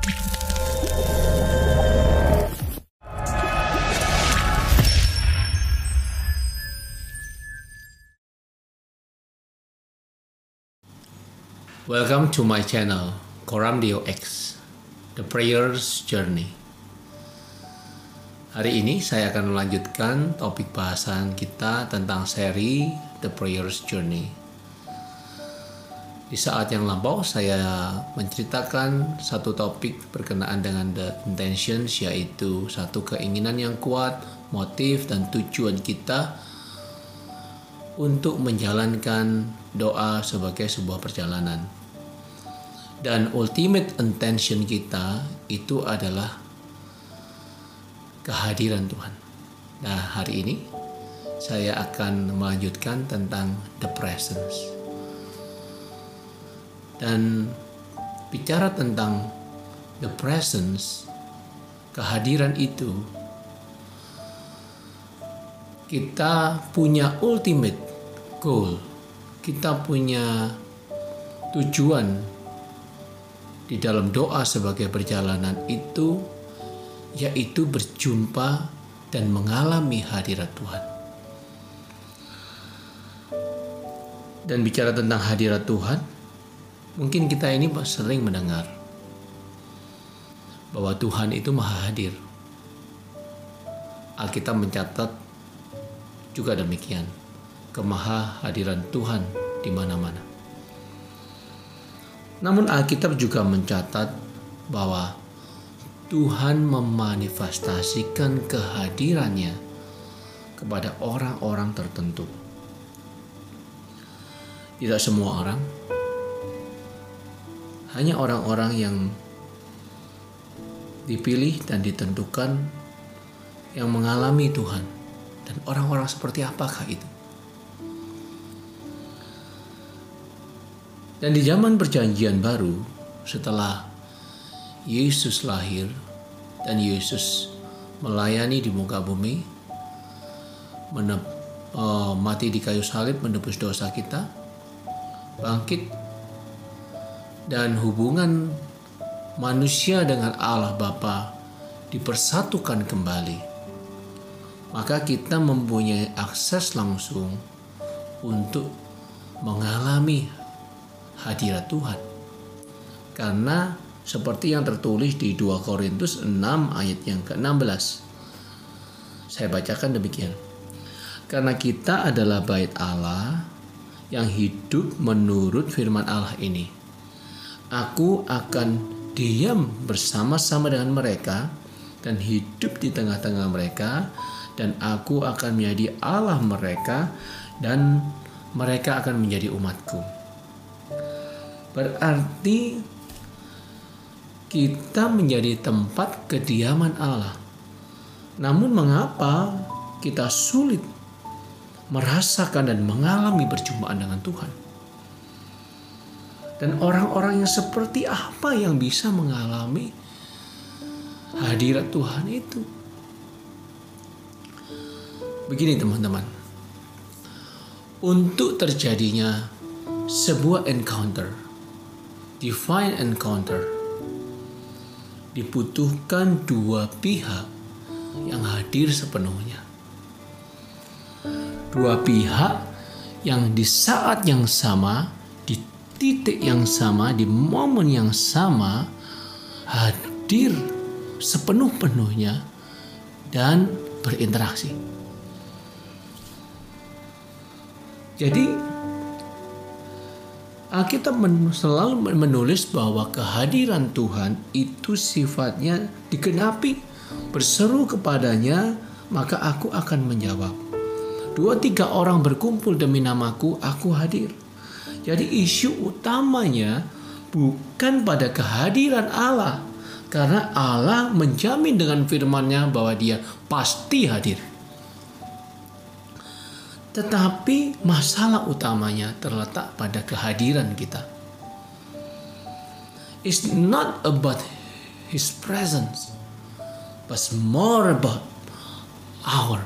Welcome to my channel, Koramdio X, The Prayer's Journey. Hari ini saya akan melanjutkan topik bahasan kita tentang seri The Prayer's Journey. Di saat yang lampau saya menceritakan satu topik berkenaan dengan the intentions yaitu satu keinginan yang kuat, motif dan tujuan kita untuk menjalankan doa sebagai sebuah perjalanan dan ultimate intention kita itu adalah kehadiran Tuhan. Nah, hari ini saya akan melanjutkan tentang the presence. Dan bicara tentang the presence, kehadiran itu kita punya ultimate goal. Kita punya tujuan di dalam doa sebagai perjalanan itu yaitu berjumpa dan mengalami hadirat Tuhan. Dan bicara tentang hadirat Tuhan, mungkin kita ini sering mendengar bahwa Tuhan itu maha hadir. Alkitab mencatat juga demikian, kemaha hadiran Tuhan di mana-mana. Namun Alkitab juga mencatat bahwa Tuhan memanifestasikan kehadirannya kepada orang-orang tertentu. Tidak semua orang, hanya orang-orang yang dipilih dan ditentukan yang mengalami Tuhan. Dan orang-orang seperti apakah itu? Dan di zaman perjanjian baru, setelah Yesus lahir dan Yesus melayani di muka bumi, menep, uh, mati di kayu salib menebus dosa kita, bangkit, dan hubungan manusia dengan Allah Bapa dipersatukan kembali, maka kita mempunyai akses langsung untuk mengalami hadirat Tuhan. Karena seperti yang tertulis di 2 Korintus 6 ayat yang ke-16. Saya bacakan demikian. Karena kita adalah bait Allah yang hidup menurut firman Allah ini. Aku akan diam bersama-sama dengan mereka dan hidup di tengah-tengah mereka dan aku akan menjadi Allah mereka dan mereka akan menjadi umatku. Berarti kita menjadi tempat kediaman Allah. Namun mengapa kita sulit merasakan dan mengalami perjumpaan dengan Tuhan? Dan orang-orang yang seperti apa yang bisa mengalami hadirat Tuhan itu? Begini teman-teman. Untuk terjadinya sebuah encounter divine encounter dibutuhkan dua pihak yang hadir sepenuhnya. Dua pihak yang di saat yang sama, titik yang sama, di momen yang sama hadir sepenuh-penuhnya dan berinteraksi. Jadi Alkitab selalu menulis bahwa kehadiran Tuhan itu sifatnya digenapi. Berseru kepadanya, maka aku akan menjawab. Dua tiga orang berkumpul demi namaku, aku hadir. Jadi isu utamanya bukan pada kehadiran Allah. Karena Allah menjamin dengan firman-Nya bahwa dia pasti hadir. Tetapi masalah utamanya terletak pada kehadiran kita. It's not about his presence, but more about our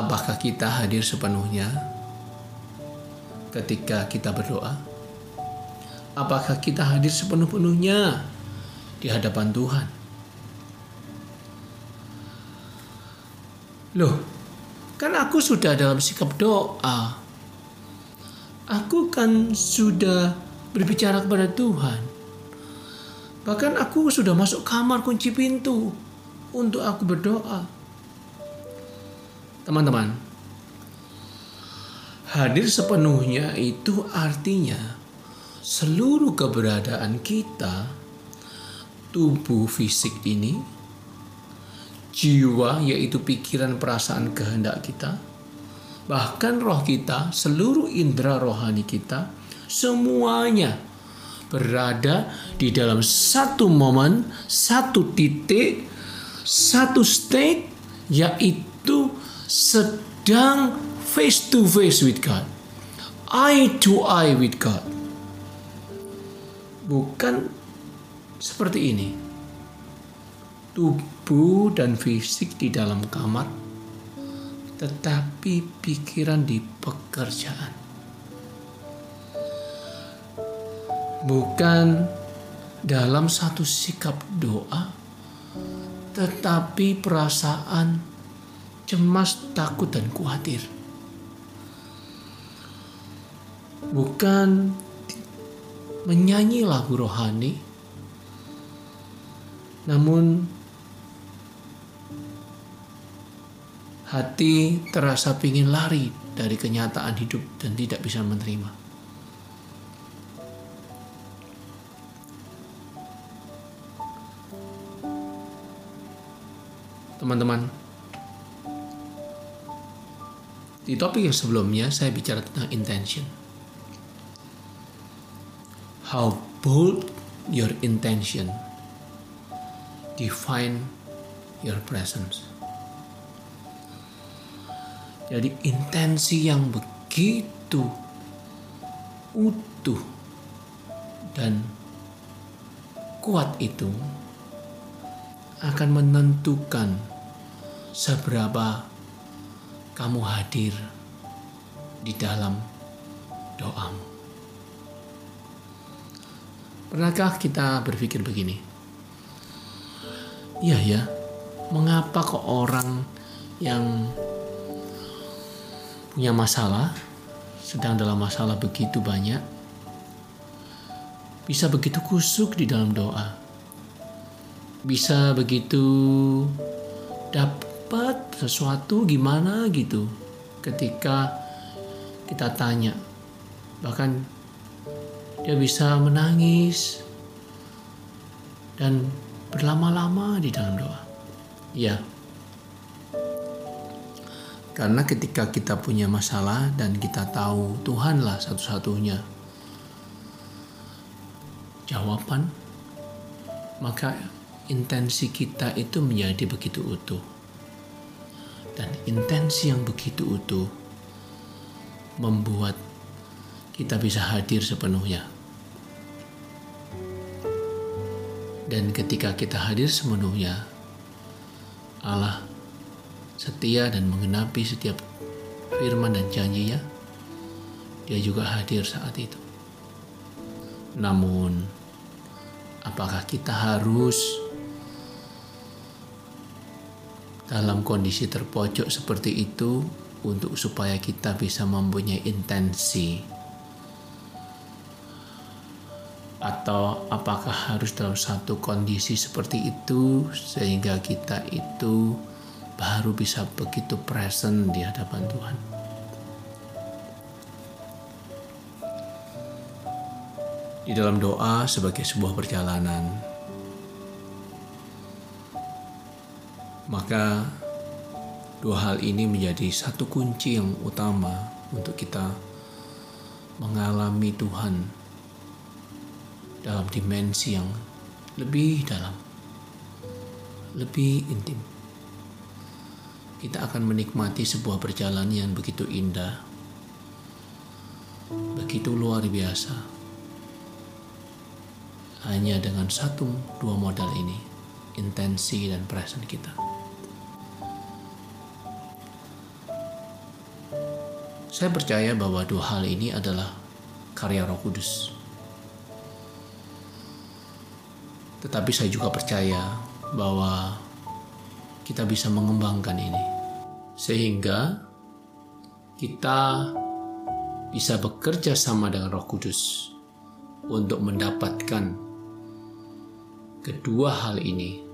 Apakah kita hadir sepenuhnya ketika kita berdoa? Apakah kita hadir sepenuh-penuhnya di hadapan Tuhan? Loh, kan aku sudah dalam sikap doa. Aku kan sudah berbicara kepada Tuhan. Bahkan aku sudah masuk kamar kunci pintu untuk aku berdoa. Teman-teman, hadir sepenuhnya itu artinya seluruh keberadaan kita, tubuh fisik ini, jiwa yaitu pikiran, perasaan, kehendak kita, bahkan roh kita, seluruh indera rohani kita, semuanya berada di dalam satu momen, satu titik, satu state, yaitu sedang face to face with God, eye to eye with God bukan seperti ini. Tubuh dan fisik di dalam kamar, tetapi pikiran di pekerjaan. Bukan dalam satu sikap doa, tetapi perasaan cemas, takut, dan khawatir. Bukan menyanyi lagu rohani, namun hati terasa ingin lari dari kenyataan hidup dan tidak bisa menerima. Teman-teman, di topik yang sebelumnya saya bicara tentang intention how bold your intention define your presence. Jadi intensi yang begitu utuh dan kuat itu akan menentukan seberapa kamu hadir di dalam doamu. Pernahkah kita berpikir begini? Iya ya, mengapa kok orang yang punya masalah, sedang dalam masalah begitu banyak, bisa begitu kusuk di dalam doa, bisa begitu dapat sesuatu gimana gitu ketika kita tanya, bahkan dia bisa menangis dan berlama-lama di dalam doa. Ya. Karena ketika kita punya masalah dan kita tahu Tuhanlah satu-satunya jawaban, maka intensi kita itu menjadi begitu utuh. Dan intensi yang begitu utuh membuat kita bisa hadir sepenuhnya. Dan ketika kita hadir sepenuhnya, Allah setia dan mengenapi setiap firman dan janjinya, dia juga hadir saat itu. Namun, apakah kita harus dalam kondisi terpojok seperti itu untuk supaya kita bisa mempunyai intensi atau apakah harus dalam satu kondisi seperti itu sehingga kita itu baru bisa begitu present di hadapan Tuhan. Di dalam doa sebagai sebuah perjalanan, maka dua hal ini menjadi satu kunci yang utama untuk kita mengalami Tuhan dalam dimensi yang lebih dalam, lebih intim. Kita akan menikmati sebuah perjalanan yang begitu indah, begitu luar biasa. Hanya dengan satu dua modal ini, intensi dan present kita. Saya percaya bahwa dua hal ini adalah karya Roh Kudus. Tetapi saya juga percaya bahwa kita bisa mengembangkan ini sehingga kita bisa bekerja sama dengan Roh Kudus untuk mendapatkan kedua hal ini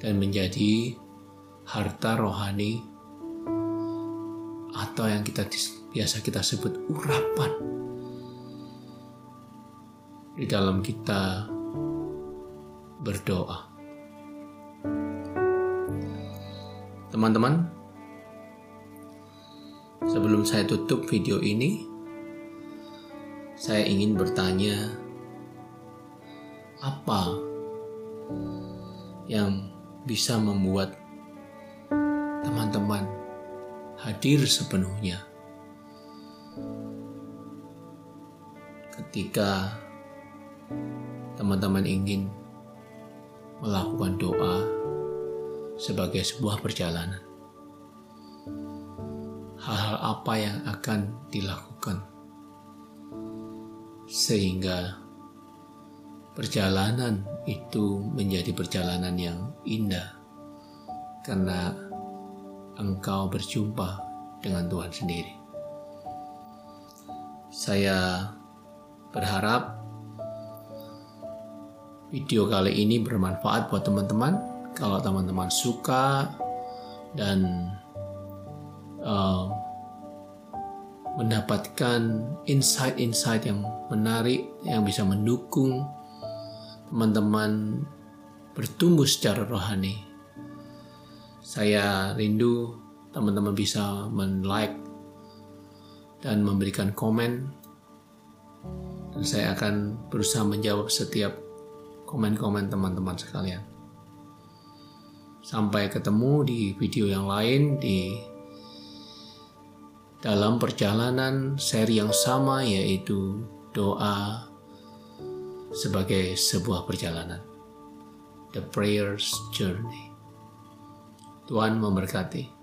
dan menjadi harta rohani atau yang kita biasa kita sebut urapan di dalam kita berdoa. Teman-teman, sebelum saya tutup video ini, saya ingin bertanya apa yang bisa membuat teman-teman hadir sepenuhnya ketika teman-teman ingin melakukan doa sebagai sebuah perjalanan. Hal-hal apa yang akan dilakukan sehingga perjalanan itu menjadi perjalanan yang indah karena engkau berjumpa dengan Tuhan sendiri. Saya berharap video kali ini bermanfaat buat teman-teman. Kalau teman-teman suka dan uh, mendapatkan insight-insight yang menarik yang bisa mendukung teman-teman bertumbuh secara rohani. Saya rindu teman-teman bisa men-like dan memberikan komen dan saya akan berusaha menjawab setiap komen-komen teman-teman sekalian. Sampai ketemu di video yang lain di dalam perjalanan seri yang sama yaitu doa sebagai sebuah perjalanan. The Prayer's Journey. Tuhan memberkati.